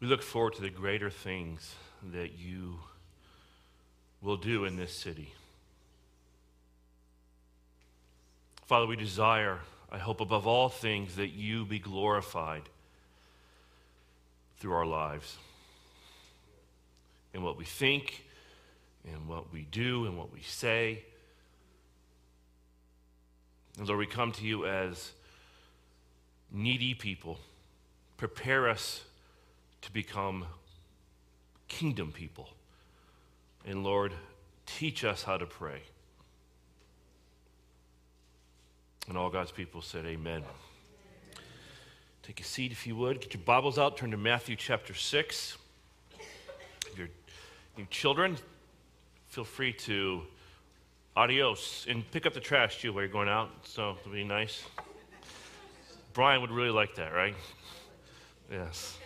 We look forward to the greater things that you will do in this city. Father, we desire, I hope above all things, that you be glorified through our lives. In what we think, in what we do, and what we say. And Lord, we come to you as needy people. Prepare us to become kingdom people. And Lord, teach us how to pray. And all God's people said, Amen. Take a seat if you would. Get your Bibles out. Turn to Matthew chapter 6. If you're, you children, feel free to adios and pick up the trash too while you're going out. So it'll be nice. Brian would really like that, right? Yes.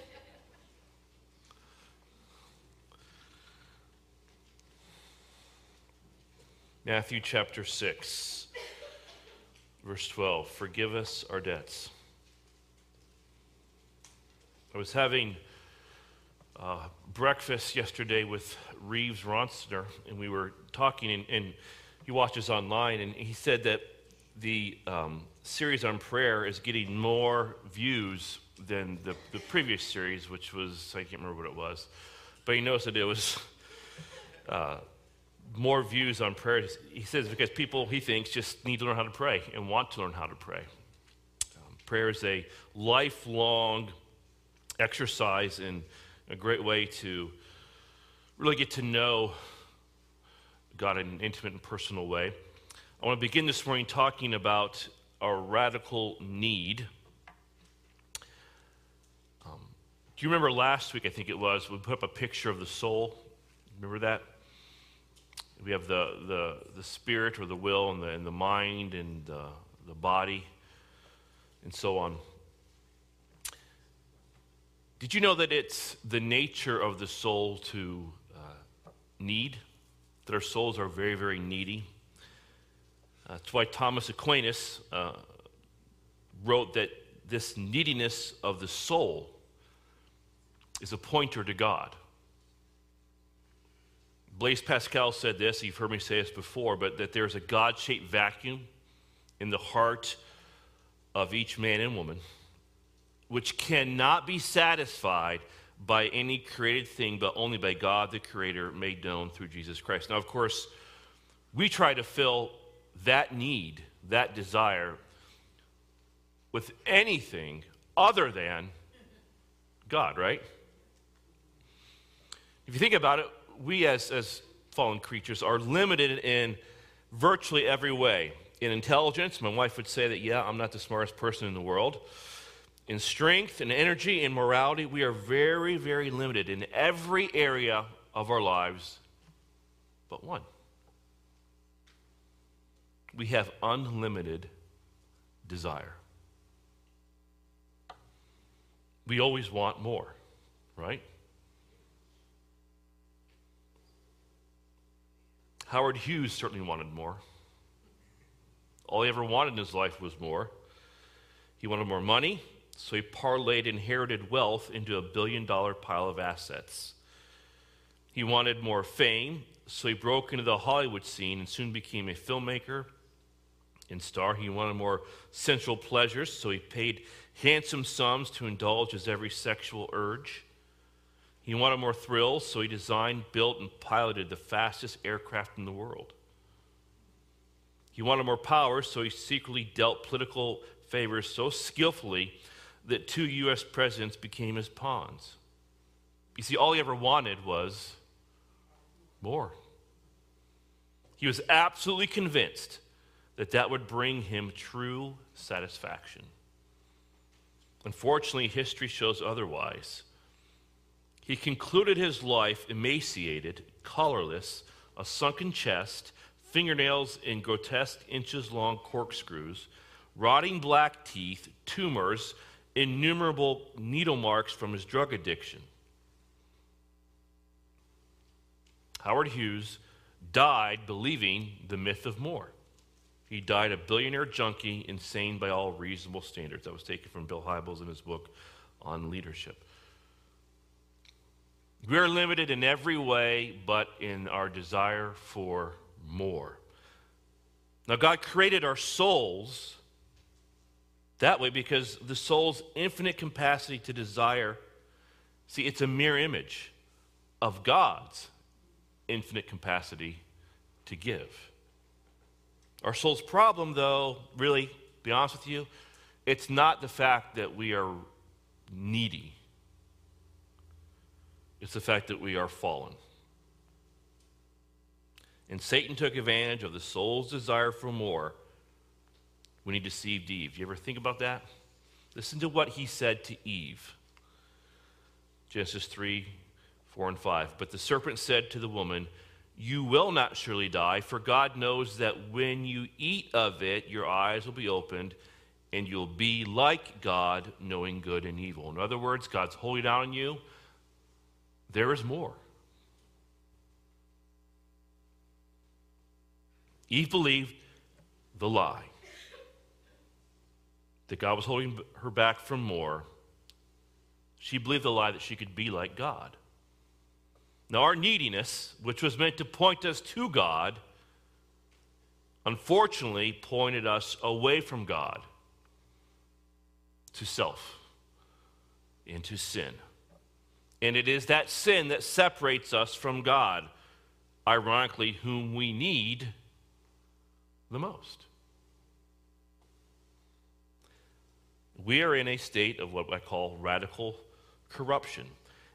Matthew chapter 6, verse 12. Forgive us our debts. I was having uh, breakfast yesterday with Reeves Ronstner, and we were talking, and, and, he watches online, and he said that the um, series on prayer is getting more views than the, the previous series, which was, I can't remember what it was, but he noticed that it was. Uh, more views on prayer. He says because people, he thinks, just need to learn how to pray and want to learn how to pray. Um, prayer is a lifelong exercise and a great way to really get to know God in an intimate and personal way. I want to begin this morning talking about our radical need. Um, do you remember last week, I think it was, we put up a picture of the soul? Remember that? We have the, the, the spirit or the will and the, and the mind and the, the body and so on. Did you know that it's the nature of the soul to uh, need? That our souls are very, very needy. Uh, that's why Thomas Aquinas uh, wrote that this neediness of the soul is a pointer to God. Blaise Pascal said this, you've heard me say this before, but that there's a God shaped vacuum in the heart of each man and woman, which cannot be satisfied by any created thing, but only by God the Creator made known through Jesus Christ. Now, of course, we try to fill that need, that desire, with anything other than God, right? If you think about it, we as, as fallen creatures are limited in virtually every way. In intelligence, my wife would say that, yeah, I'm not the smartest person in the world. In strength and energy and morality, we are very, very limited in every area of our lives but one. We have unlimited desire. We always want more, right? Howard Hughes certainly wanted more. All he ever wanted in his life was more. He wanted more money, so he parlayed inherited wealth into a billion dollar pile of assets. He wanted more fame, so he broke into the Hollywood scene and soon became a filmmaker and star. He wanted more sensual pleasures, so he paid handsome sums to indulge his every sexual urge. He wanted more thrills, so he designed, built, and piloted the fastest aircraft in the world. He wanted more power, so he secretly dealt political favors so skillfully that two U.S. presidents became his pawns. You see, all he ever wanted was more. He was absolutely convinced that that would bring him true satisfaction. Unfortunately, history shows otherwise. He concluded his life emaciated, colorless, a sunken chest, fingernails in grotesque inches long corkscrews, rotting black teeth, tumors, innumerable needle marks from his drug addiction. Howard Hughes died believing the myth of more. He died a billionaire junkie, insane by all reasonable standards. That was taken from Bill Hybels in his book on leadership. We're limited in every way, but in our desire for more. Now, God created our souls that way because the soul's infinite capacity to desire, see, it's a mirror image of God's infinite capacity to give. Our soul's problem, though, really, be honest with you, it's not the fact that we are needy, it's the fact that we are fallen. And Satan took advantage of the soul's desire for more when he deceived Eve. You ever think about that? Listen to what he said to Eve. Genesis 3 4 and 5. But the serpent said to the woman, You will not surely die, for God knows that when you eat of it, your eyes will be opened, and you'll be like God, knowing good and evil. In other words, God's holding down on you. There is more. Eve believed the lie that God was holding her back from more. She believed the lie that she could be like God. Now, our neediness, which was meant to point us to God, unfortunately pointed us away from God to self, into sin. And it is that sin that separates us from God, ironically, whom we need the most. We are in a state of what I call radical corruption.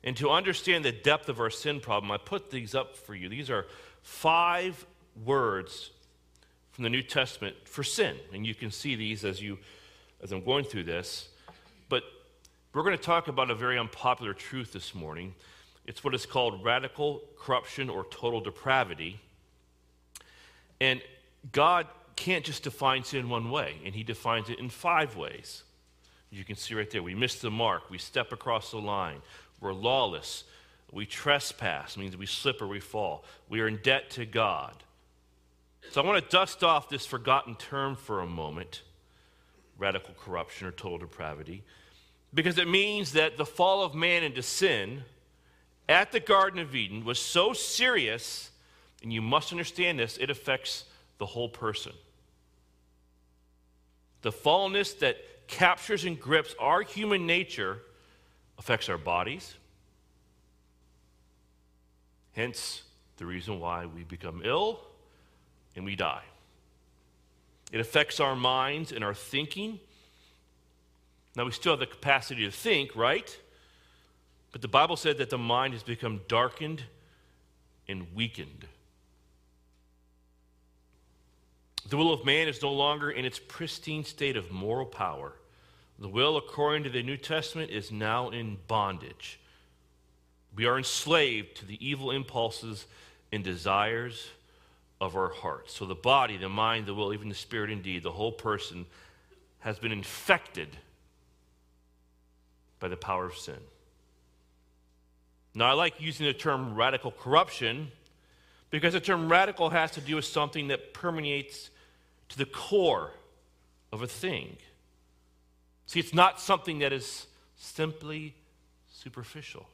And to understand the depth of our sin problem, I put these up for you. These are five words from the New Testament for sin. And you can see these as you as I'm going through this. But we're going to talk about a very unpopular truth this morning. It's what is called radical corruption or total depravity. And God can't just define sin one way, and He defines it in five ways. You can see right there, we miss the mark, we step across the line, we're lawless, we trespass, means we slip or we fall, we are in debt to God. So I want to dust off this forgotten term for a moment radical corruption or total depravity because it means that the fall of man into sin at the Garden of Eden was so serious, and you must understand this, it affects the whole person. The fallenness that captures and grips our human nature affects our bodies. Hence, the reason why we become ill and we die. It affects our minds and our thinking. Now, we still have the capacity to think, right? But the Bible said that the mind has become darkened and weakened. The will of man is no longer in its pristine state of moral power. The will, according to the New Testament, is now in bondage. We are enslaved to the evil impulses and desires of our hearts. So the body, the mind, the will, even the spirit, indeed, the whole person has been infected by the power of sin. Now, I like using the term radical corruption because the term radical has to do with something that permeates to the core of a thing. See, it's not something that is simply superficial.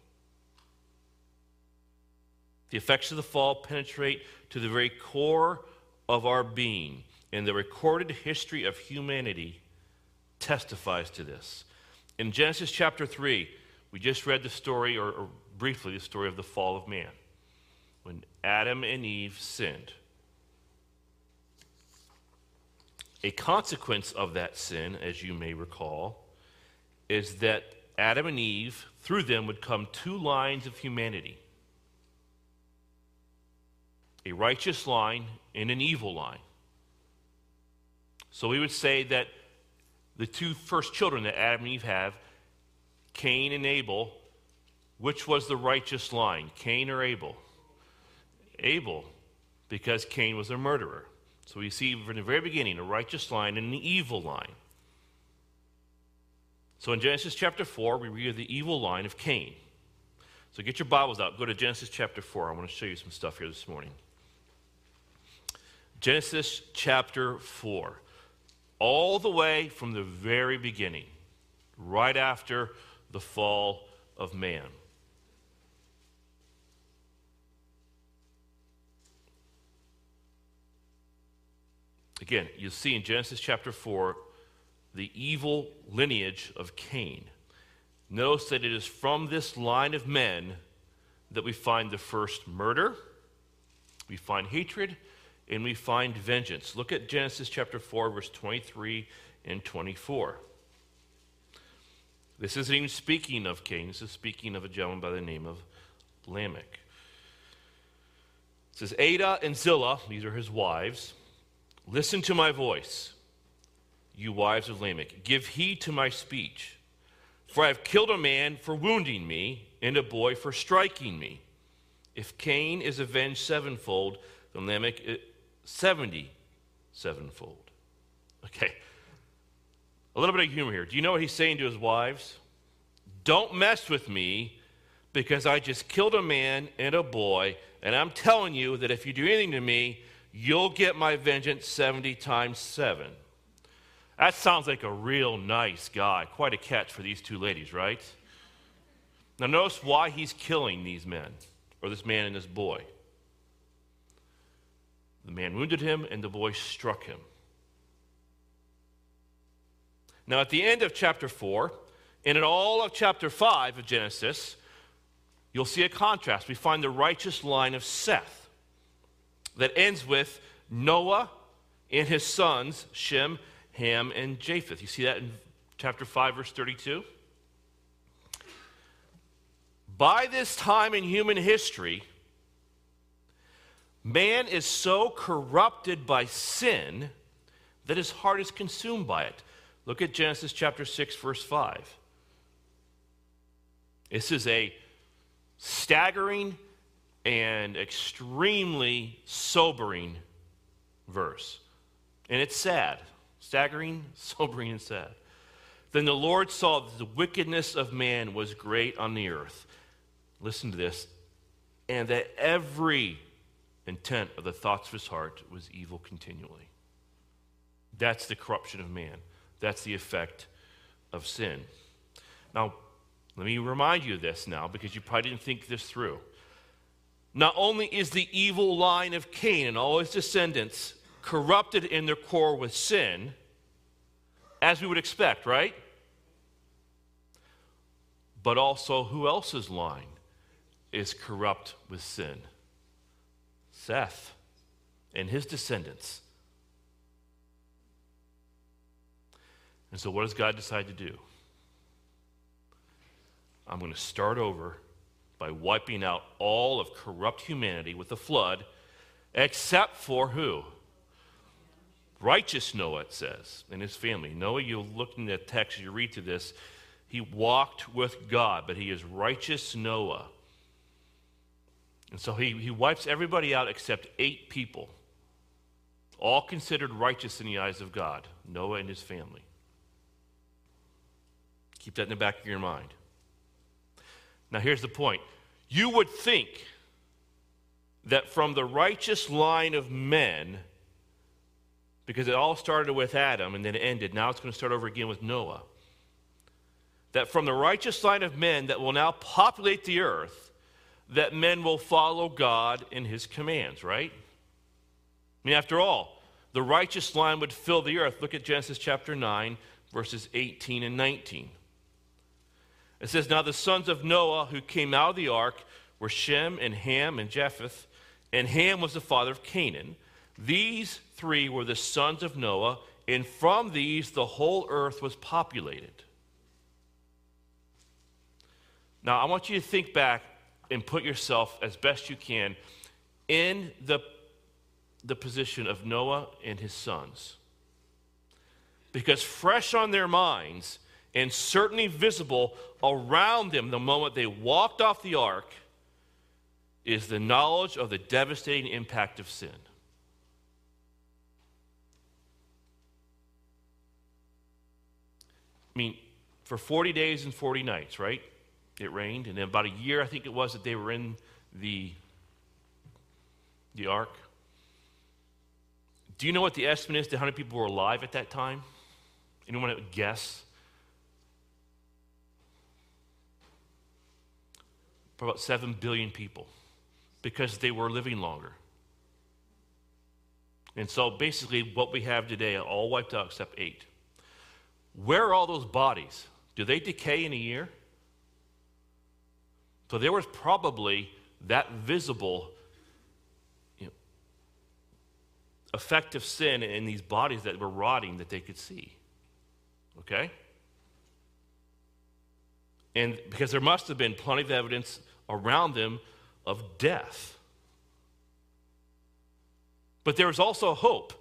The effects of the fall penetrate to the very core of our being, and the recorded history of humanity testifies to this. In Genesis chapter 3, we just read the story, or, or briefly, the story of the fall of man. When Adam and Eve sinned. A consequence of that sin, as you may recall, is that Adam and Eve, through them, would come two lines of humanity a righteous line and an evil line. So we would say that the two first children that Adam and Eve have, Cain and Abel, which was the righteous line, Cain or Abel? Abel, because Cain was a murderer. So we see from the very beginning a righteous line and an evil line. So in Genesis chapter 4, we read the evil line of Cain. So get your Bibles out. Go to Genesis chapter 4. I want to show you some stuff here this morning. Genesis chapter 4 all the way from the very beginning, right after the fall of man. Again, you see in Genesis chapter 4 the evil lineage of Cain. Notice that it is from this line of men that we find the first murder, we find hatred, and we find vengeance. Look at Genesis chapter 4, verse 23 and 24. This isn't even speaking of Cain, this is speaking of a gentleman by the name of Lamech. It says, Adah and Zillah, these are his wives, listen to my voice, you wives of Lamech. Give heed to my speech. For I have killed a man for wounding me, and a boy for striking me. If Cain is avenged sevenfold, then Lamech seventy sevenfold. Okay. A little bit of humor here. Do you know what he's saying to his wives? Don't mess with me because I just killed a man and a boy, and I'm telling you that if you do anything to me, you'll get my vengeance 70 times 7. That sounds like a real nice guy. Quite a catch for these two ladies, right? Now, notice why he's killing these men, or this man and this boy. The man wounded him, and the boy struck him. Now, at the end of chapter 4, and in all of chapter 5 of Genesis, you'll see a contrast. We find the righteous line of Seth that ends with Noah and his sons, Shem, Ham, and Japheth. You see that in chapter 5, verse 32? By this time in human history, man is so corrupted by sin that his heart is consumed by it. Look at Genesis chapter 6, verse 5. This is a staggering and extremely sobering verse. And it's sad. Staggering, sobering, and sad. Then the Lord saw that the wickedness of man was great on the earth. Listen to this. And that every intent of the thoughts of his heart was evil continually. That's the corruption of man. That's the effect of sin. Now, let me remind you of this now because you probably didn't think this through. Not only is the evil line of Cain and all his descendants corrupted in their core with sin, as we would expect, right? But also, who else's line is corrupt with sin? Seth and his descendants. And so, what does God decide to do? I'm going to start over by wiping out all of corrupt humanity with a flood, except for who? Righteous Noah, it says, and his family. Noah, you look in the text, you read through this, he walked with God, but he is righteous Noah. And so he, he wipes everybody out except eight people, all considered righteous in the eyes of God Noah and his family. Keep that in the back of your mind. Now, here's the point you would think that from the righteous line of men, because it all started with Adam and then ended, now it's going to start over again with Noah. That from the righteous line of men that will now populate the earth, that men will follow God in his commands, right? I mean, after all, the righteous line would fill the earth. Look at Genesis chapter 9, verses 18 and 19. It says, Now the sons of Noah who came out of the ark were Shem and Ham and Japheth, and Ham was the father of Canaan. These three were the sons of Noah, and from these the whole earth was populated. Now, I want you to think back and put yourself as best you can in the, the position of Noah and his sons. Because fresh on their minds and certainly visible around them the moment they walked off the ark is the knowledge of the devastating impact of sin. I mean, for 40 days and 40 nights, right? It rained, and then about a year, I think it was, that they were in the, the ark. Do you know what the estimate is to how many people were alive at that time? Anyone guess? for about 7 billion people because they were living longer. And so basically, what we have today, all wiped out except eight. Where are all those bodies? Do they decay in a year? So there was probably that visible you know, effective sin in these bodies that were rotting that they could see. Okay? And because there must have been plenty of evidence around them of death. But there was also hope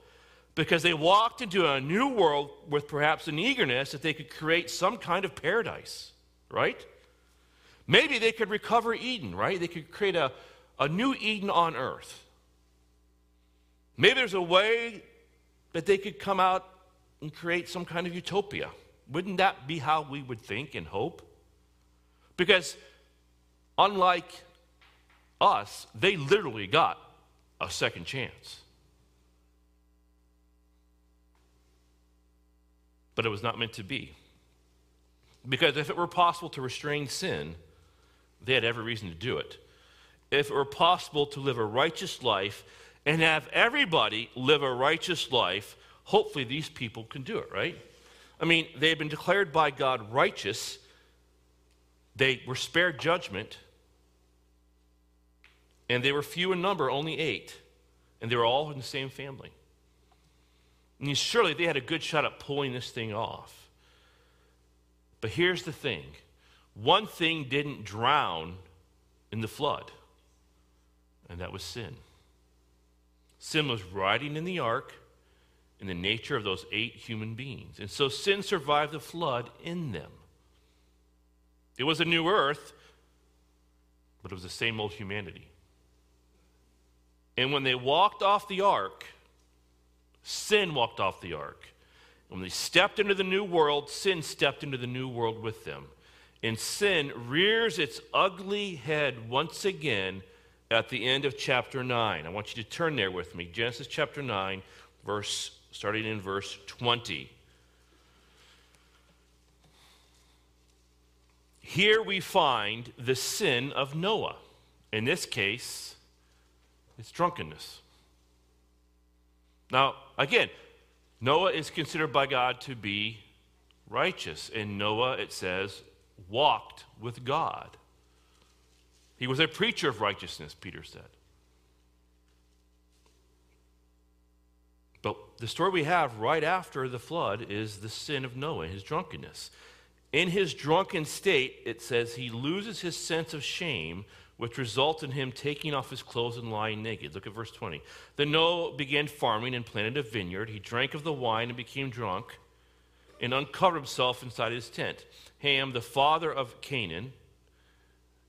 because they walked into a new world with perhaps an eagerness that they could create some kind of paradise, right? Maybe they could recover Eden, right? They could create a, a new Eden on earth. Maybe there's a way that they could come out and create some kind of utopia. Wouldn't that be how we would think and hope? Because unlike us, they literally got a second chance. But it was not meant to be. Because if it were possible to restrain sin, they had every reason to do it. If it were possible to live a righteous life and have everybody live a righteous life, hopefully these people can do it, right? I mean, they had been declared by God righteous, they were spared judgment, and they were few in number, only eight, and they were all in the same family. And surely they had a good shot at pulling this thing off. But here's the thing one thing didn't drown in the flood, and that was sin. Sin was riding in the ark in the nature of those eight human beings. And so sin survived the flood in them. It was a new earth, but it was the same old humanity. And when they walked off the ark, sin walked off the ark. And when they stepped into the new world, sin stepped into the new world with them. And sin rears its ugly head once again at the end of chapter 9. I want you to turn there with me. Genesis chapter 9, verse starting in verse 20. Here we find the sin of Noah. In this case, it's drunkenness. Now, again, Noah is considered by God to be righteous. And Noah, it says, walked with God. He was a preacher of righteousness, Peter said. But the story we have right after the flood is the sin of Noah, his drunkenness. In his drunken state, it says he loses his sense of shame, which results in him taking off his clothes and lying naked. Look at verse 20. Then Noah began farming and planted a vineyard. He drank of the wine and became drunk and uncovered himself inside his tent. Ham, the father of Canaan,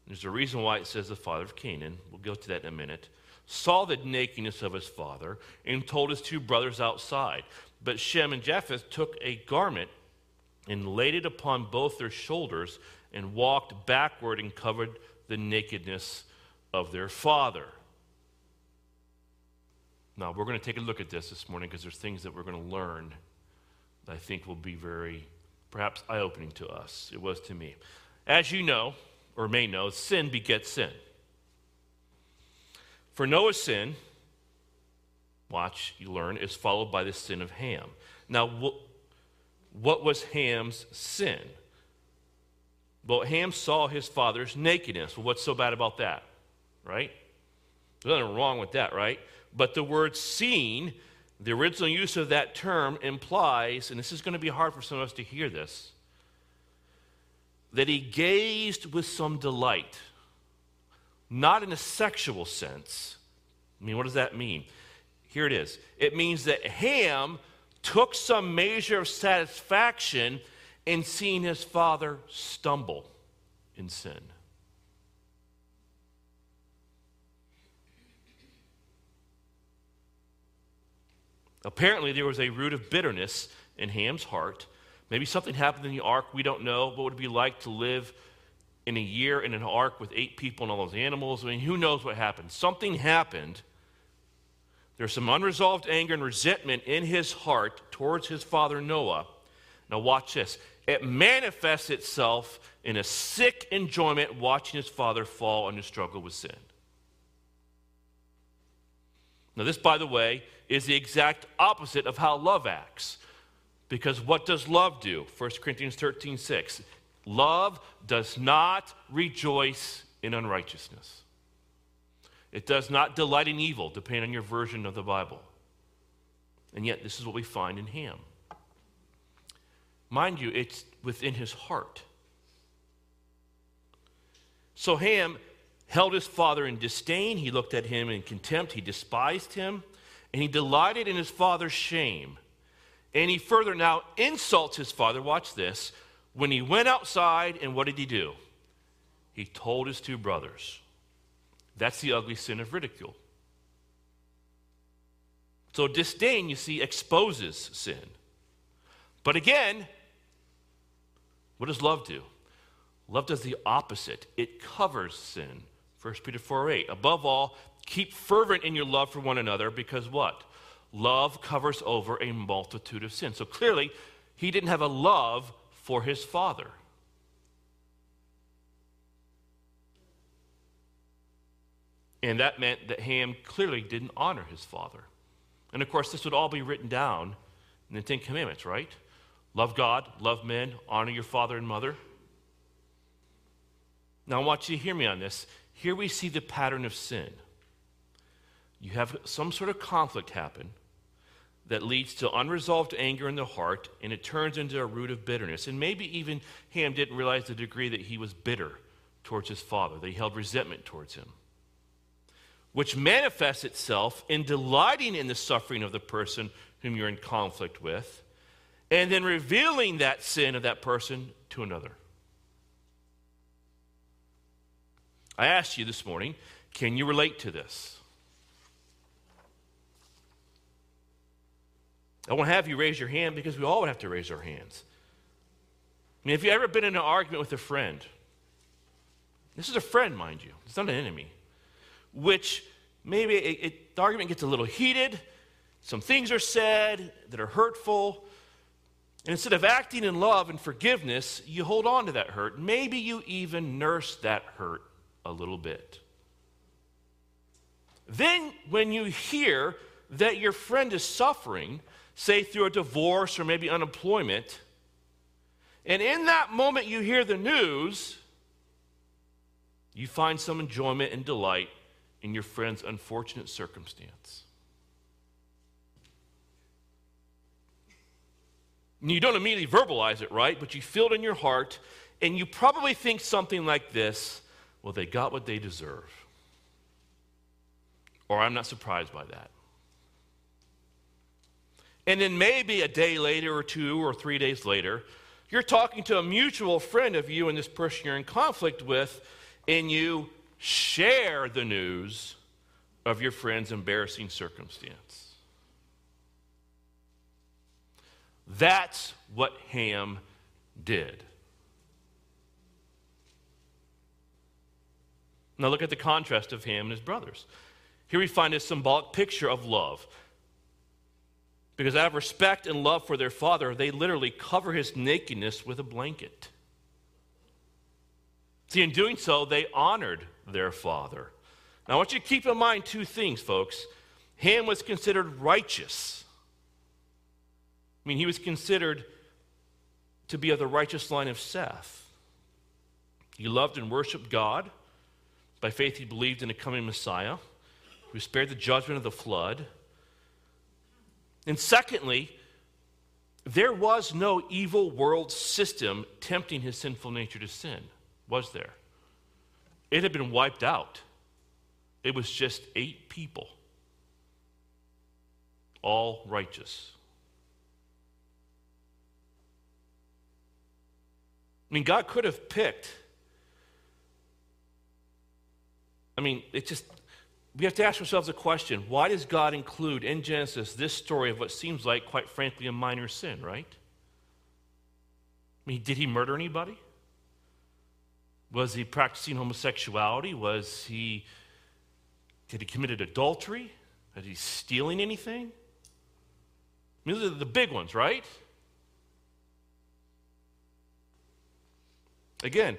there's a reason why it says the father of Canaan. We'll go to that in a minute. Saw the nakedness of his father and told his two brothers outside. But Shem and Japheth took a garment and laid it upon both their shoulders and walked backward and covered the nakedness of their father. Now, we're going to take a look at this this morning because there's things that we're going to learn that I think will be very, perhaps, eye opening to us. It was to me. As you know, or may know, sin begets sin. For Noah's sin, watch, you learn, is followed by the sin of Ham. Now, what was Ham's sin? Well, Ham saw his father's nakedness. Well, what's so bad about that? Right? There's nothing wrong with that, right? But the word seen the original use of that term implies, and this is going to be hard for some of us to hear this, that he gazed with some delight, not in a sexual sense. I mean, what does that mean? Here it is it means that Ham took some measure of satisfaction in seeing his father stumble in sin. Apparently, there was a root of bitterness in Ham's heart. Maybe something happened in the ark. We don't know. What would it be like to live in a year in an ark with eight people and all those animals? I mean, who knows what happened? Something happened. There's some unresolved anger and resentment in his heart towards his father Noah. Now, watch this. It manifests itself in a sick enjoyment watching his father fall under struggle with sin. Now, this, by the way, is the exact opposite of how love acts. Because what does love do? 1 Corinthians 13 6. Love does not rejoice in unrighteousness. It does not delight in evil, depending on your version of the Bible. And yet, this is what we find in Ham. Mind you, it's within his heart. So Ham held his father in disdain. He looked at him in contempt. He despised him. And he delighted in his father's shame. And he further now insults his father. Watch this. When he went outside, and what did he do? He told his two brothers. That's the ugly sin of ridicule. So disdain, you see, exposes sin. But again, what does love do? Love does the opposite. It covers sin. 1 Peter 4 8. Above all, keep fervent in your love for one another because what? Love covers over a multitude of sins. So clearly, he didn't have a love for his father. And that meant that Ham clearly didn't honor his father. And of course, this would all be written down in the Ten Commandments, right? Love God, love men, honor your father and mother. Now, I want you to hear me on this. Here we see the pattern of sin. You have some sort of conflict happen that leads to unresolved anger in the heart, and it turns into a root of bitterness. And maybe even Ham didn't realize the degree that he was bitter towards his father, that he held resentment towards him, which manifests itself in delighting in the suffering of the person whom you're in conflict with, and then revealing that sin of that person to another. I asked you this morning, can you relate to this? I won't have you raise your hand because we all would have to raise our hands. I mean, have you ever been in an argument with a friend? This is a friend, mind you, it's not an enemy. Which maybe it, it, the argument gets a little heated, some things are said that are hurtful, and instead of acting in love and forgiveness, you hold on to that hurt. Maybe you even nurse that hurt a little bit. Then, when you hear that your friend is suffering, say through a divorce or maybe unemployment, and in that moment you hear the news, you find some enjoyment and delight in your friend's unfortunate circumstance. And you don't immediately verbalize it, right? But you feel it in your heart, and you probably think something like this well, they got what they deserve. Or I'm not surprised by that. And then maybe a day later, or two, or three days later, you're talking to a mutual friend of you and this person you're in conflict with, and you share the news of your friend's embarrassing circumstance. That's what Ham did. Now look at the contrast of Ham and his brothers. Here we find a symbolic picture of love. Because out of respect and love for their father, they literally cover his nakedness with a blanket. See, in doing so, they honored their father. Now, I want you to keep in mind two things, folks. Ham was considered righteous. I mean, he was considered to be of the righteous line of Seth. He loved and worshiped God. By faith, he believed in a coming Messiah who spared the judgment of the flood. And secondly, there was no evil world system tempting his sinful nature to sin, was there? It had been wiped out. It was just eight people, all righteous. I mean, God could have picked I mean, it just, we have to ask ourselves a question why does God include in Genesis this story of what seems like, quite frankly, a minor sin, right? I mean, did he murder anybody? Was he practicing homosexuality? Was he, did he committed adultery? Is he stealing anything? I mean, are the big ones, right? Again,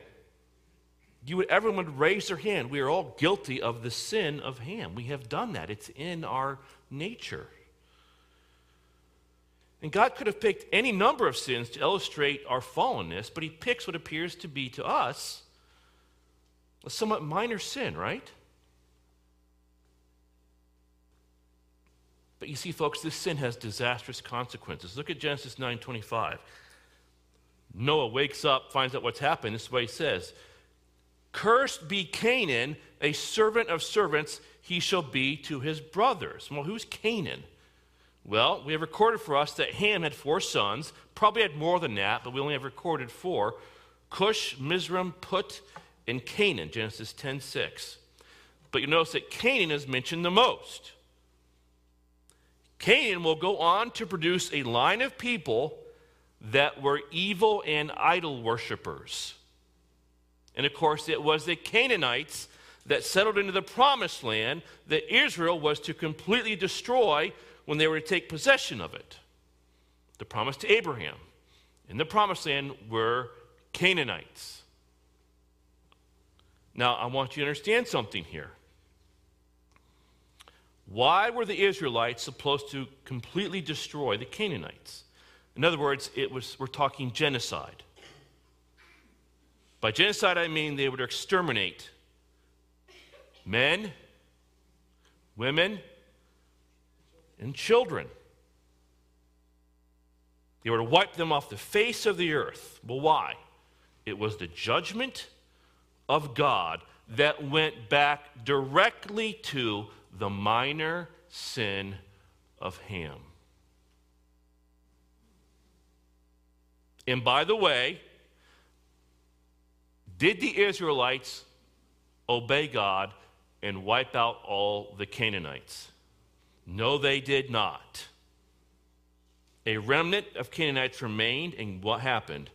you would, everyone would raise their hand. We are all guilty of the sin of Ham. We have done that, it's in our nature. And God could have picked any number of sins to illustrate our fallenness, but He picks what appears to be to us a somewhat minor sin, right? But you see, folks, this sin has disastrous consequences. Look at Genesis 9:25. Noah wakes up, finds out what's happened. This is what he says. Cursed be Canaan, a servant of servants, he shall be to his brothers. Well, who's Canaan? Well, we have recorded for us that Ham had four sons, probably had more than that, but we only have recorded four Cush, Mizraim, Put, and Canaan, Genesis 10 6. But you notice that Canaan is mentioned the most. Canaan will go on to produce a line of people that were evil and idol worshippers. And of course, it was the Canaanites that settled into the promised land that Israel was to completely destroy when they were to take possession of it. The promise to Abraham in the promised land were Canaanites. Now, I want you to understand something here. Why were the Israelites supposed to completely destroy the Canaanites? In other words, it was, we're talking genocide. By genocide, I mean they would exterminate men, women, and children. They were to wipe them off the face of the earth. Well, why? It was the judgment of God that went back directly to the minor sin of Ham. And by the way, did the Israelites obey God and wipe out all the Canaanites? No, they did not. A remnant of Canaanites remained, and what happened?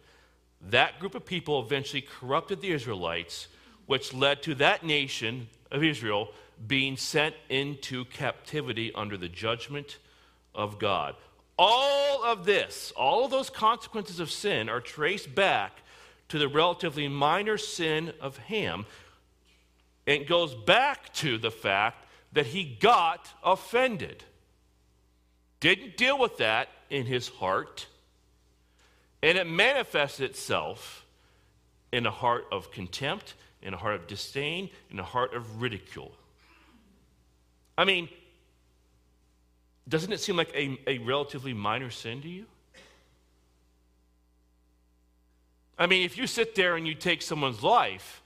That group of people eventually corrupted the Israelites, which led to that nation of Israel being sent into captivity under the judgment of God. All of this, all of those consequences of sin are traced back to the relatively minor sin of Ham. And goes back to the fact that he got offended. Didn't deal with that in his heart. And it manifests itself in a heart of contempt, in a heart of disdain, in a heart of ridicule. I mean, doesn't it seem like a, a relatively minor sin to you? I mean, if you sit there and you take someone's life,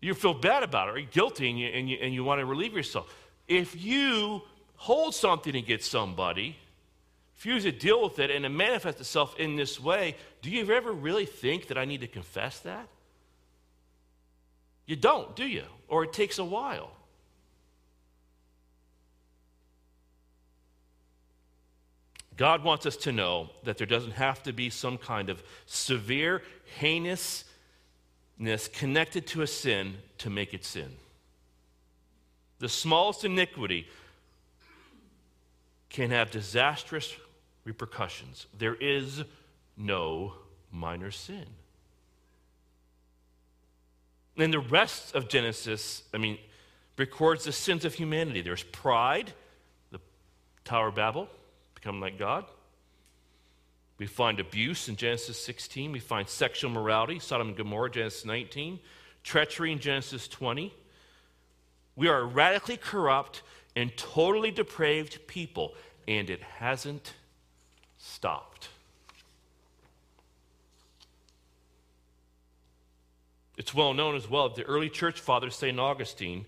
you feel bad about it or guilty and you, and, you, and you want to relieve yourself. If you hold something against somebody, refuse to deal with it, and it manifests itself in this way, do you ever really think that I need to confess that? You don't, do you? Or it takes a while. God wants us to know that there doesn't have to be some kind of severe heinousness connected to a sin to make it sin. The smallest iniquity can have disastrous repercussions. There is no minor sin. And the rest of Genesis, I mean, records the sins of humanity. There's pride, the Tower of Babel, become like God. We find abuse in Genesis 16. We find sexual morality, Sodom and Gomorrah, Genesis 19. Treachery in Genesis 20. We are a radically corrupt and totally depraved people, and it hasn't stopped. It's well known as well, that the early church father, St. Augustine,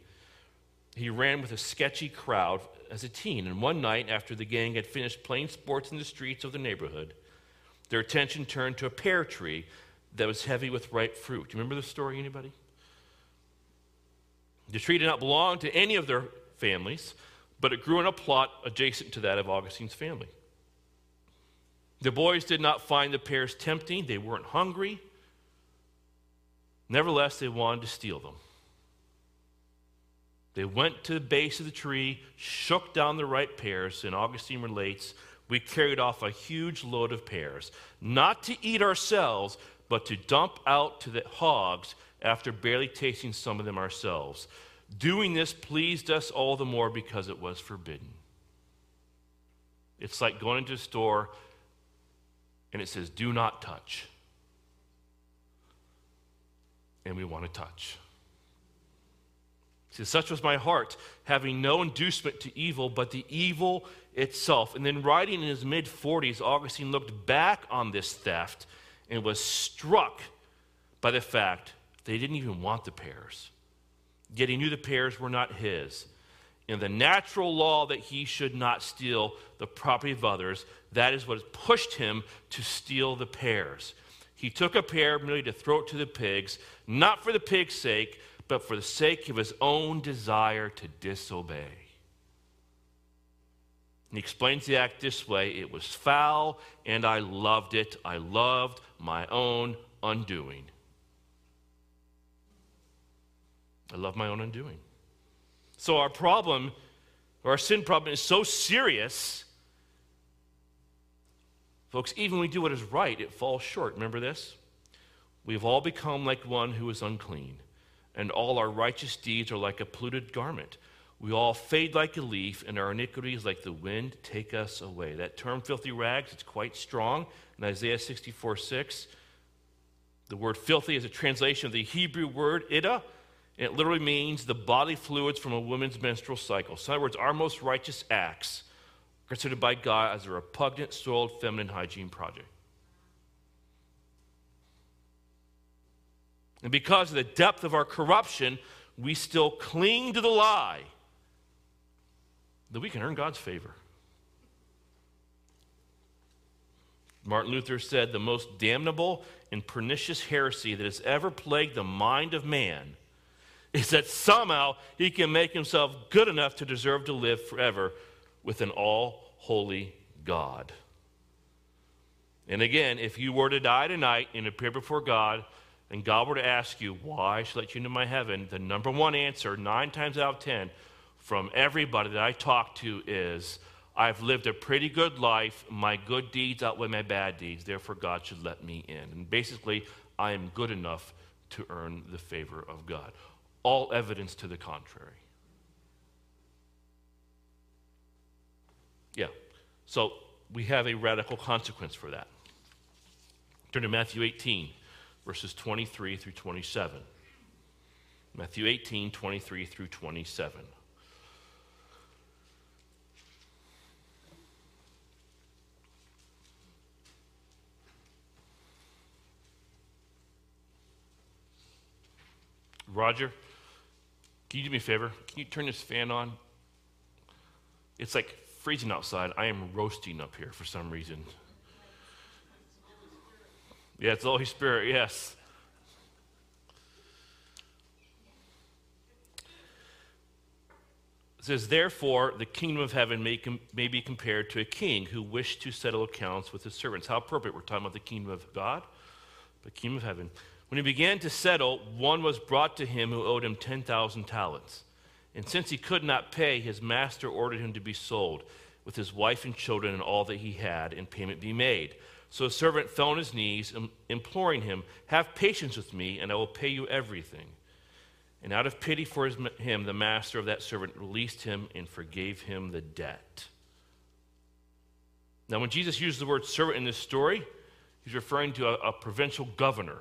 he ran with a sketchy crowd as a teen. And one night, after the gang had finished playing sports in the streets of the neighborhood, their attention turned to a pear tree that was heavy with ripe fruit. Do you remember the story, anybody? The tree did not belong to any of their families, but it grew in a plot adjacent to that of Augustine's family. The boys did not find the pears tempting, they weren't hungry. Nevertheless, they wanted to steal them. They went to the base of the tree, shook down the ripe pears, and Augustine relates, we carried off a huge load of pears, not to eat ourselves, but to dump out to the hogs after barely tasting some of them ourselves. Doing this pleased us all the more because it was forbidden. It's like going into a store and it says, Do not touch. And we want to touch. See, such was my heart, having no inducement to evil, but the evil itself. And then, writing in his mid 40s, Augustine looked back on this theft and was struck by the fact they didn't even want the pears. Yet he knew the pears were not his. In the natural law that he should not steal the property of others, that is what pushed him to steal the pears. He took a pear merely to throw it to the pigs, not for the pig's sake, but for the sake of his own desire to disobey. And he explains the act this way it was foul, and I loved it. I loved my own undoing. I love my own undoing. So our problem, our sin problem, is so serious. Folks, even when we do what is right, it falls short. Remember this? We've all become like one who is unclean, and all our righteous deeds are like a polluted garment. We all fade like a leaf, and our iniquities, like the wind, take us away. That term, filthy rags, it's quite strong. In Isaiah 64 6, the word filthy is a translation of the Hebrew word Adah. And it literally means the body fluids from a woman's menstrual cycle. So, in other words, our most righteous acts are considered by God as a repugnant, soiled, feminine hygiene project. And because of the depth of our corruption, we still cling to the lie that we can earn God's favor. Martin Luther said the most damnable and pernicious heresy that has ever plagued the mind of man is that somehow he can make himself good enough to deserve to live forever with an all holy God. And again, if you were to die tonight and appear before God, and God were to ask you, why should I let you into my heaven, the number one answer, nine times out of ten, from everybody that I talk to is I've lived a pretty good life. My good deeds outweigh my bad deeds. Therefore, God should let me in. And basically, I am good enough to earn the favor of God. All evidence to the contrary. Yeah. So we have a radical consequence for that. Turn to Matthew 18, verses 23 through 27. Matthew 18, 23 through 27. Roger, can you do me a favor? Can you turn this fan on? It's like freezing outside. I am roasting up here for some reason. Yeah, it's the Holy Spirit, yes. It says, Therefore, the kingdom of heaven may, com- may be compared to a king who wished to settle accounts with his servants. How appropriate. We're talking about the kingdom of God, the kingdom of heaven. When he began to settle, one was brought to him who owed him 10,000 talents. And since he could not pay, his master ordered him to be sold, with his wife and children and all that he had, and payment be made. So the servant fell on his knees, imploring him, Have patience with me, and I will pay you everything. And out of pity for his, him, the master of that servant released him and forgave him the debt. Now, when Jesus used the word servant in this story, he's referring to a, a provincial governor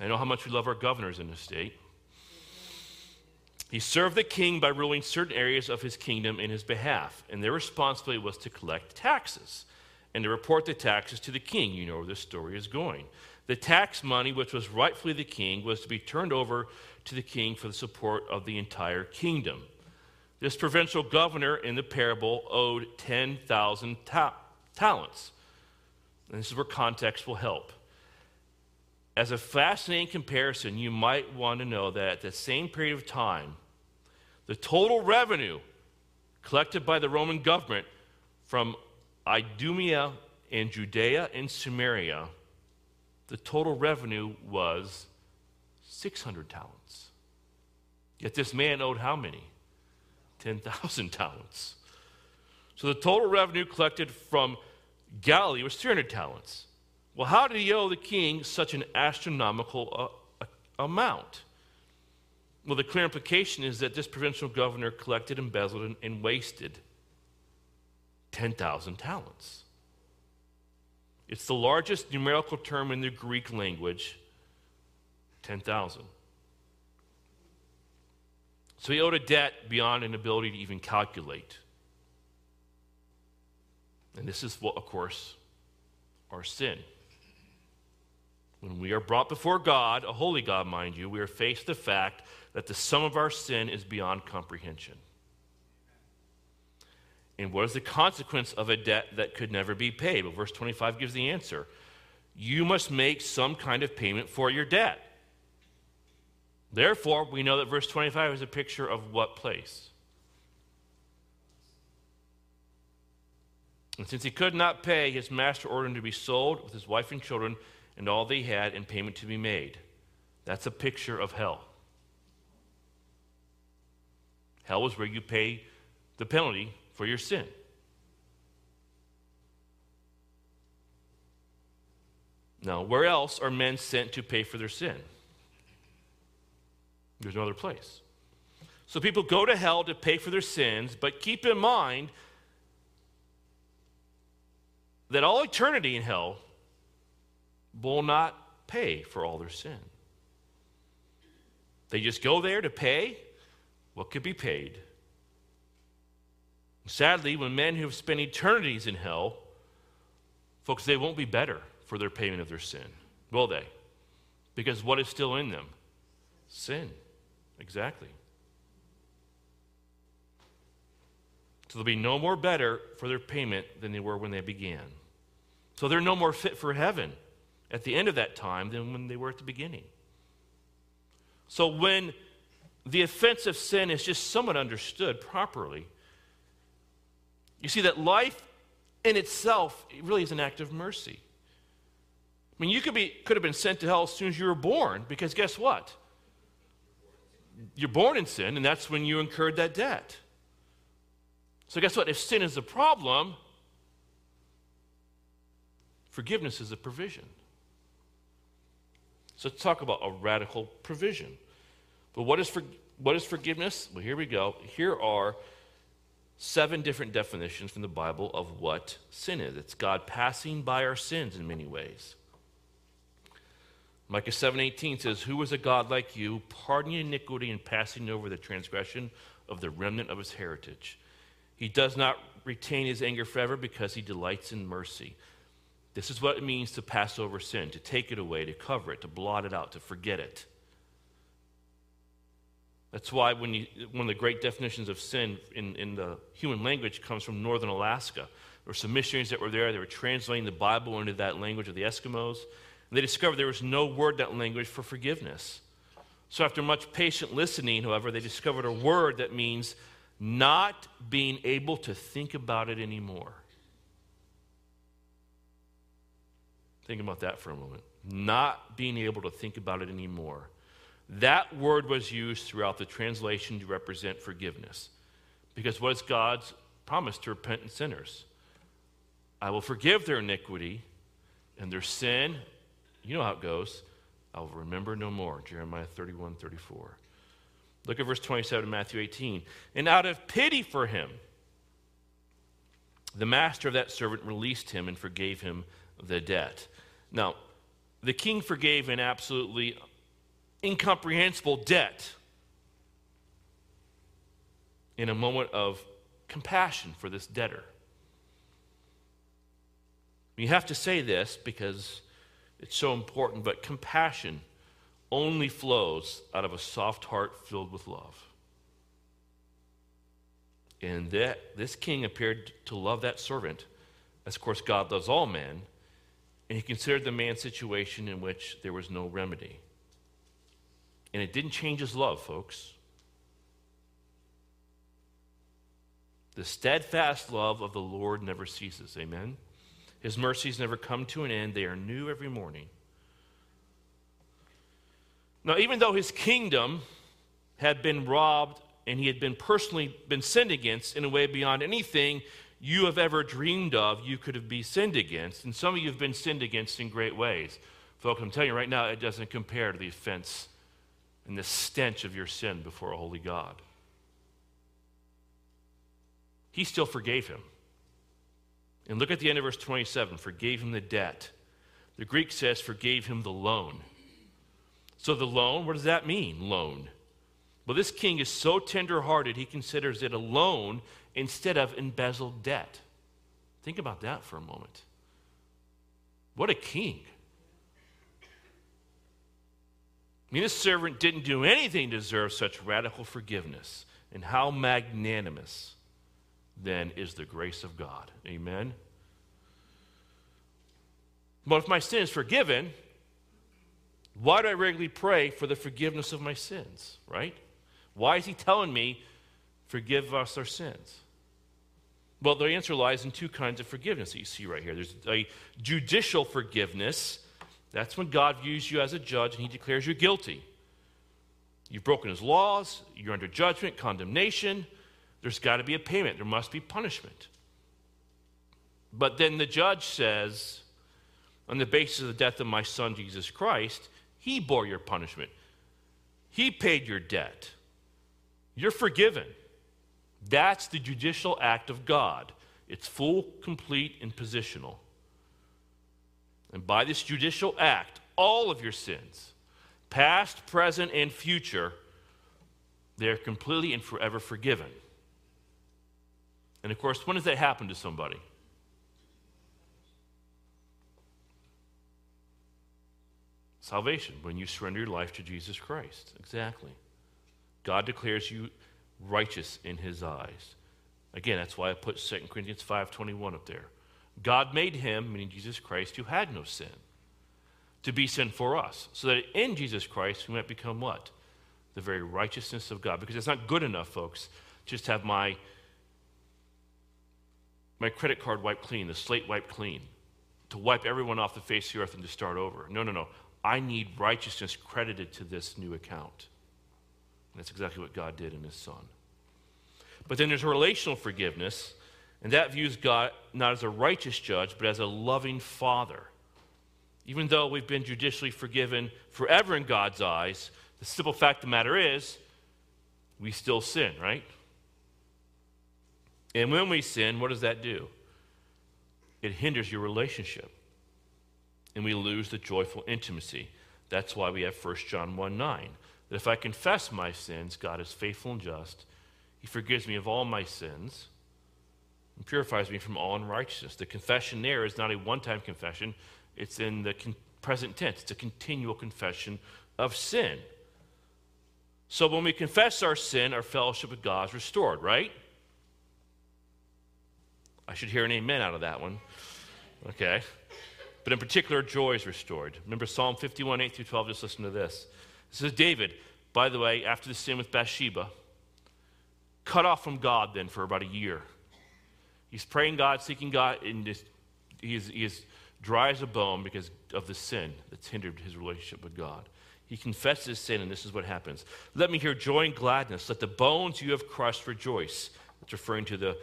I know how much we love our governors in this state. He served the king by ruling certain areas of his kingdom in his behalf, and their responsibility was to collect taxes and to report the taxes to the king. You know where this story is going. The tax money, which was rightfully the king, was to be turned over to the king for the support of the entire kingdom. This provincial governor in the parable owed 10,000 ta- talents. And this is where context will help. As a fascinating comparison, you might want to know that at the same period of time, the total revenue collected by the Roman government from Idumea and Judea and Samaria, the total revenue was 600 talents. Yet this man owed how many? 10,000 talents. So the total revenue collected from Galilee was 300 talents. Well, how did he owe the king such an astronomical uh, amount? Well, the clear implication is that this provincial governor collected, embezzled, and, and wasted 10,000 talents. It's the largest numerical term in the Greek language 10,000. So he owed a debt beyond an ability to even calculate. And this is what, of course, our sin. When we are brought before God, a holy God, mind you, we are faced with the fact that the sum of our sin is beyond comprehension. And what is the consequence of a debt that could never be paid? Well, verse 25 gives the answer. You must make some kind of payment for your debt. Therefore, we know that verse 25 is a picture of what place? And since he could not pay, his master ordered him to be sold with his wife and children and all they had, and payment to be made. That's a picture of hell. Hell is where you pay the penalty for your sin. Now, where else are men sent to pay for their sin? There's no other place. So people go to hell to pay for their sins, but keep in mind that all eternity in hell will not pay for all their sin. They just go there to pay what could be paid. Sadly, when men who have spent eternities in hell, folks, they won't be better for their payment of their sin, will they? Because what is still in them? Sin. Exactly. So they'll be no more better for their payment than they were when they began. So they're no more fit for heaven at the end of that time than when they were at the beginning. So when the offense of sin is just somewhat understood properly, you see that life in itself really is an act of mercy. I mean, you could, be, could have been sent to hell as soon as you were born, because guess what? You're born in sin, and that's when you incurred that debt. So, guess what? If sin is the problem, forgiveness is a provision. So let's talk about a radical provision. But what is, for, what is forgiveness? Well, here we go. Here are seven different definitions from the Bible of what sin is. It's God passing by our sins in many ways. Micah 7:18 says, "Who is a God like you, pardoning iniquity and passing over the transgression of the remnant of his heritage? He does not retain his anger forever because he delights in mercy." This is what it means to pass over sin, to take it away, to cover it, to blot it out, to forget it. That's why when you, one of the great definitions of sin in, in the human language comes from northern Alaska. There were some missionaries that were there. They were translating the Bible into that language of the Eskimos. And they discovered there was no word that language for forgiveness. So after much patient listening, however, they discovered a word that means not being able to think about it anymore. Think about that for a moment. Not being able to think about it anymore. That word was used throughout the translation to represent forgiveness. Because what is God's promise to repentant sinners? I will forgive their iniquity and their sin. You know how it goes. I will remember no more. Jeremiah 31 34. Look at verse 27 Matthew 18. And out of pity for him, the master of that servant released him and forgave him the debt. Now, the king forgave an absolutely incomprehensible debt in a moment of compassion for this debtor. You have to say this because it's so important, but compassion only flows out of a soft heart filled with love. And that, this king appeared to love that servant, as of course God loves all men and he considered the man's situation in which there was no remedy. And it didn't change his love, folks. The steadfast love of the Lord never ceases. Amen. His mercies never come to an end, they are new every morning. Now, even though his kingdom had been robbed and he had been personally been sinned against in a way beyond anything you have ever dreamed of you could have been sinned against. And some of you have been sinned against in great ways. Folks, I'm telling you right now, it doesn't compare to the offense and the stench of your sin before a holy God. He still forgave him. And look at the end of verse 27 forgave him the debt. The Greek says forgave him the loan. So the loan, what does that mean, loan? Well, this king is so tenderhearted, he considers it a loan instead of embezzled debt. Think about that for a moment. What a king. I mean, this servant didn't do anything to deserve such radical forgiveness. And how magnanimous then is the grace of God. Amen. But if my sin is forgiven, why do I regularly pray for the forgiveness of my sins, right? Why is he telling me, forgive us our sins? Well, the answer lies in two kinds of forgiveness that you see right here. There's a judicial forgiveness. That's when God views you as a judge and he declares you guilty. You've broken his laws, you're under judgment, condemnation. There's got to be a payment, there must be punishment. But then the judge says, on the basis of the death of my son Jesus Christ, he bore your punishment. He paid your debt. You're forgiven. That's the judicial act of God. It's full, complete, and positional. And by this judicial act, all of your sins, past, present, and future, they're completely and forever forgiven. And of course, when does that happen to somebody? Salvation, when you surrender your life to Jesus Christ. Exactly. God declares you righteous in his eyes. Again, that's why I put 2 Corinthians 5.21 up there. God made him, meaning Jesus Christ, who had no sin, to be sin for us, so that in Jesus Christ we might become what? The very righteousness of God. Because it's not good enough, folks, just have my, my credit card wiped clean, the slate wiped clean, to wipe everyone off the face of the earth and to start over. No, no, no. I need righteousness credited to this new account. And that's exactly what God did in his son. But then there's relational forgiveness, and that views God not as a righteous judge, but as a loving father. Even though we've been judicially forgiven forever in God's eyes, the simple fact of the matter is, we still sin, right? And when we sin, what does that do? It hinders your relationship. And we lose the joyful intimacy. That's why we have 1 John 1 9 that if I confess my sins, God is faithful and just. He forgives me of all my sins and purifies me from all unrighteousness. The confession there is not a one time confession, it's in the con- present tense. It's a continual confession of sin. So when we confess our sin, our fellowship with God is restored, right? I should hear an amen out of that one. Okay. But in particular, joy is restored. Remember Psalm 51, 8 through 12? Just listen to this. This is David, by the way, after the sin with Bathsheba, cut off from God then for about a year. He's praying God, seeking God, and just, he, is, he is dry as a bone because of the sin that's hindered his relationship with God. He confesses his sin, and this is what happens. Let me hear joy and gladness. Let the bones you have crushed rejoice. It's referring to the,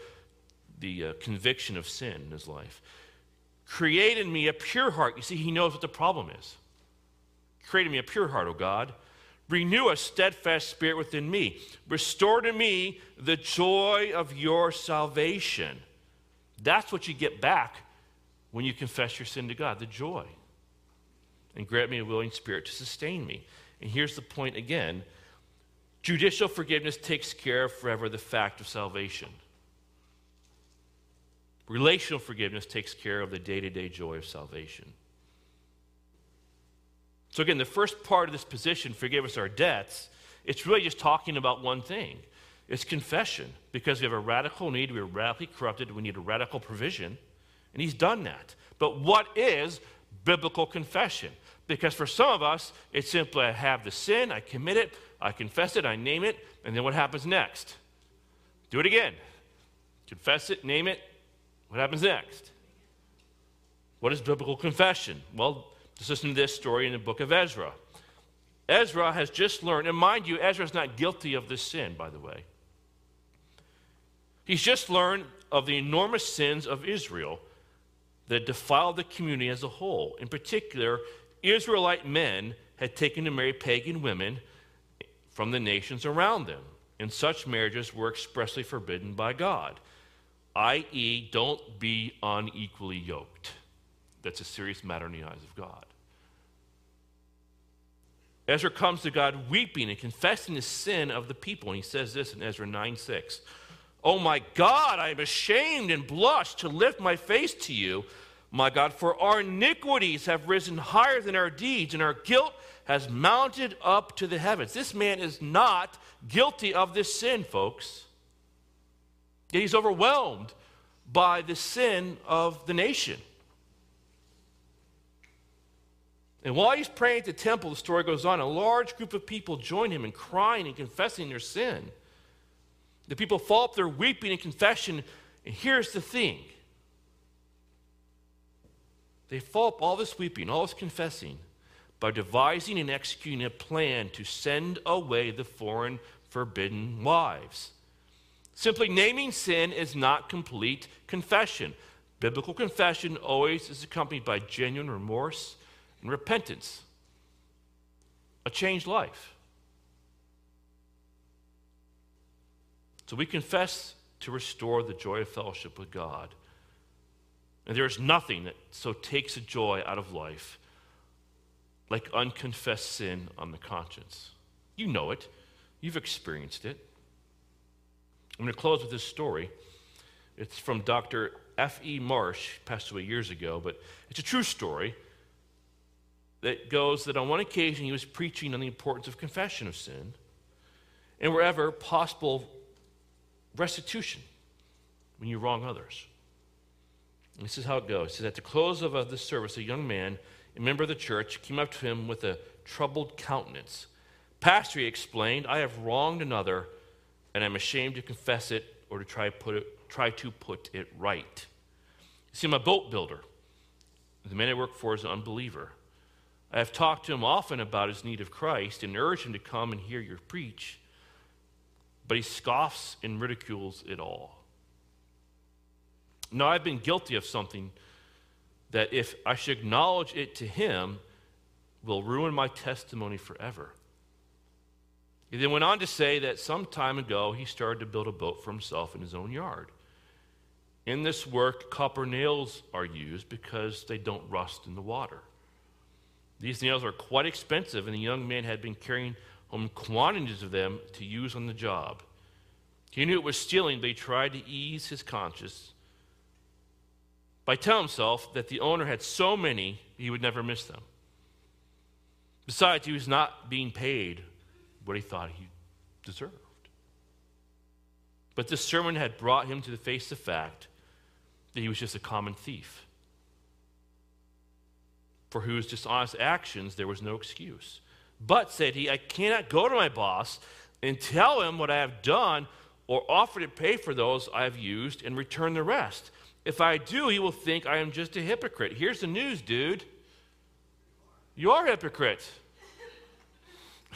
the uh, conviction of sin in his life. Create in me a pure heart. You see, he knows what the problem is. Create in me a pure heart, O God. Renew a steadfast spirit within me. Restore to me the joy of your salvation. That's what you get back when you confess your sin to God the joy. And grant me a willing spirit to sustain me. And here's the point again judicial forgiveness takes care of forever the fact of salvation. Relational forgiveness takes care of the day to day joy of salvation. So, again, the first part of this position, forgive us our debts, it's really just talking about one thing it's confession. Because we have a radical need, we're radically corrupted, we need a radical provision. And he's done that. But what is biblical confession? Because for some of us, it's simply I have the sin, I commit it, I confess it, I name it, and then what happens next? Do it again. Confess it, name it. What happens next? What is biblical confession? Well, just listen to this story in the book of Ezra. Ezra has just learned, and mind you, Ezra is not guilty of this sin, by the way. He's just learned of the enormous sins of Israel that defiled the community as a whole. In particular, Israelite men had taken to marry pagan women from the nations around them, and such marriages were expressly forbidden by God, i.e., don't be unequally yoked. That's a serious matter in the eyes of God. Ezra comes to God weeping and confessing the sin of the people, and he says this in Ezra 9 6. Oh my God, I am ashamed and blush to lift my face to you, my God, for our iniquities have risen higher than our deeds, and our guilt has mounted up to the heavens. This man is not guilty of this sin, folks. Yet he's overwhelmed by the sin of the nation. And while he's praying at the temple, the story goes on, a large group of people join him in crying and confessing their sin. The people fall up there weeping in confession. And here's the thing they fall up all this weeping, all this confessing, by devising and executing a plan to send away the foreign forbidden wives. Simply naming sin is not complete confession. Biblical confession always is accompanied by genuine remorse and repentance, a changed life. So we confess to restore the joy of fellowship with God. And there is nothing that so takes a joy out of life like unconfessed sin on the conscience. You know it, you've experienced it. I'm going to close with this story. It's from Dr. F.E. Marsh, passed away years ago, but it's a true story that goes that on one occasion he was preaching on the importance of confession of sin and wherever possible restitution when you wrong others. This is how it goes. It says, At the close of this service, a young man, a member of the church, came up to him with a troubled countenance. Pastor, he explained, I have wronged another, and I'm ashamed to confess it or to try, put it, try to put it right. See, I'm a boat builder. The man I work for is an unbeliever. I have talked to him often about his need of Christ and urged him to come and hear your preach, but he scoffs and ridicules it all. Now, I've been guilty of something that if I should acknowledge it to him, will ruin my testimony forever. He then went on to say that some time ago he started to build a boat for himself in his own yard. In this work, copper nails are used because they don't rust in the water. These nails are quite expensive, and the young man had been carrying home quantities of them to use on the job. He knew it was stealing, but he tried to ease his conscience by telling himself that the owner had so many he would never miss them. Besides, he was not being paid what he thought he deserved. But this sermon had brought him to the face of fact that he was just a common thief, for whose dishonest actions there was no excuse. But, said he, I cannot go to my boss and tell him what I have done or offer to pay for those I have used and return the rest. If I do, he will think I am just a hypocrite. Here's the news, dude. You are a hypocrite.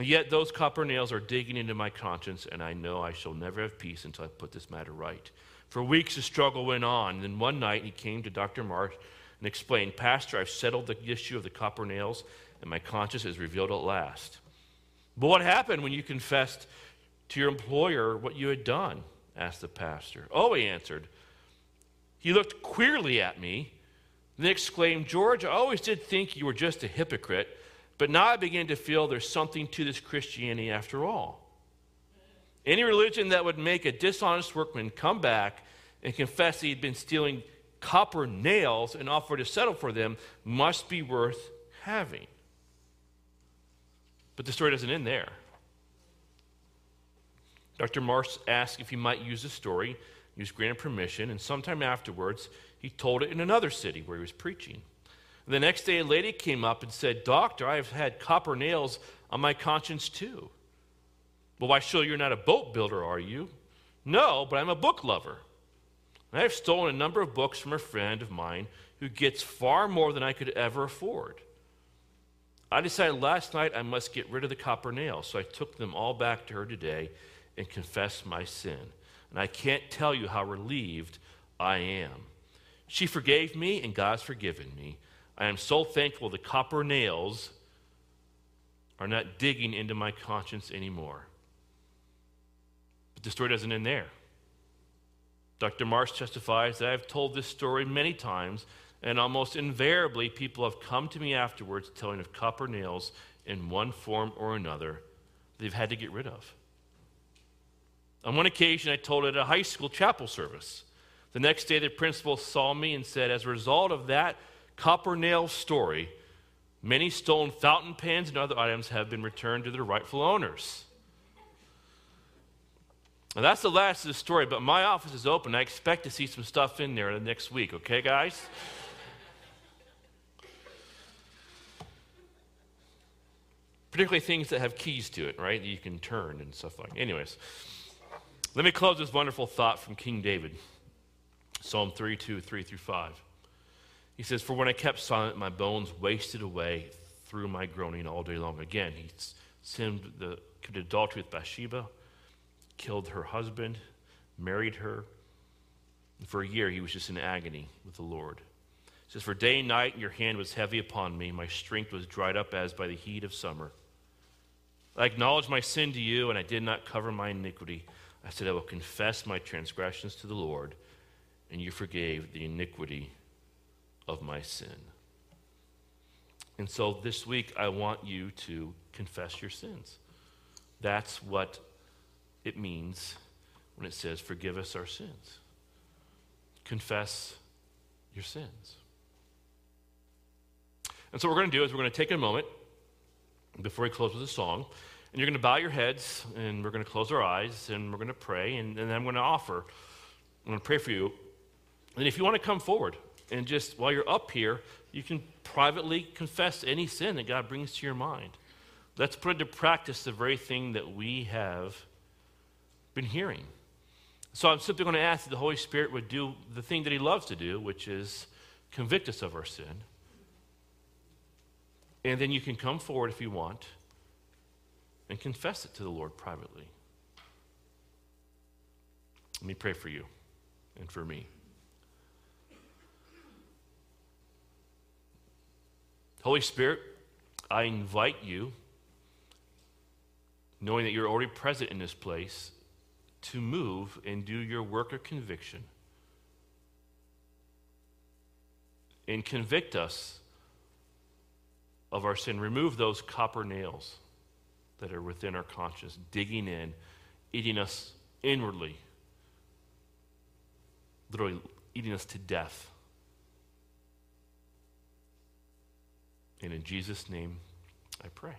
yet, those copper nails are digging into my conscience, and I know I shall never have peace until I put this matter right. For weeks, the struggle went on. Then one night, he came to Dr. Marsh and explained, Pastor, I've settled the issue of the copper nails, and my conscience is revealed at last. But what happened when you confessed to your employer what you had done? asked the pastor. Oh, he answered. He looked queerly at me, then exclaimed, George, I always did think you were just a hypocrite, but now I begin to feel there's something to this Christianity after all. Any religion that would make a dishonest workman come back and confess he'd been stealing copper nails and offer to settle for them must be worth having. But the story doesn't end there. Dr. Marsh asked if he might use the story. He was granted permission, and sometime afterwards, he told it in another city where he was preaching. The next day, a lady came up and said, Doctor, I have had copper nails on my conscience too. Well, why, sure, you're not a boat builder, are you? No, but I'm a book lover. And I have stolen a number of books from a friend of mine who gets far more than I could ever afford. I decided last night I must get rid of the copper nails, so I took them all back to her today and confessed my sin. And I can't tell you how relieved I am. She forgave me, and God's forgiven me. I am so thankful the copper nails are not digging into my conscience anymore. But the story doesn't end there. Dr. Marsh testifies that I've told this story many times, and almost invariably, people have come to me afterwards telling of copper nails in one form or another they've had to get rid of. On one occasion, I told it at a high school chapel service. The next day, the principal saw me and said, As a result of that copper nail story, many stolen fountain pens and other items have been returned to their rightful owners. Now, that's the last of the story, but my office is open. I expect to see some stuff in there the next week, okay, guys? Particularly things that have keys to it, right? That you can turn and stuff like. Anyways. Let me close this wonderful thought from King David Psalm 32, 3 through 5. He says, For when I kept silent, my bones wasted away through my groaning all day long. Again, he sinned, the, committed adultery with Bathsheba, killed her husband, married her. And for a year, he was just in agony with the Lord. He says, For day and night your hand was heavy upon me. My strength was dried up as by the heat of summer. I acknowledged my sin to you, and I did not cover my iniquity. I said, I will confess my transgressions to the Lord, and you forgave the iniquity of my sin. And so this week, I want you to confess your sins. That's what it means when it says, Forgive us our sins. Confess your sins. And so, what we're going to do is we're going to take a moment before we close with a song. And you're going to bow your heads, and we're going to close our eyes, and we're going to pray, and, and then I'm going to offer. I'm going to pray for you. And if you want to come forward, and just while you're up here, you can privately confess any sin that God brings to your mind. Let's put into practice the very thing that we have been hearing. So I'm simply going to ask that the Holy Spirit would do the thing that He loves to do, which is convict us of our sin. And then you can come forward if you want and confess it to the Lord privately. Let me pray for you and for me. Holy Spirit, I invite you, knowing that you're already present in this place, to move and do your work of conviction. And convict us of our sin. Remove those copper nails that are within our conscience, digging in, eating us inwardly, literally eating us to death. And in Jesus' name, I pray.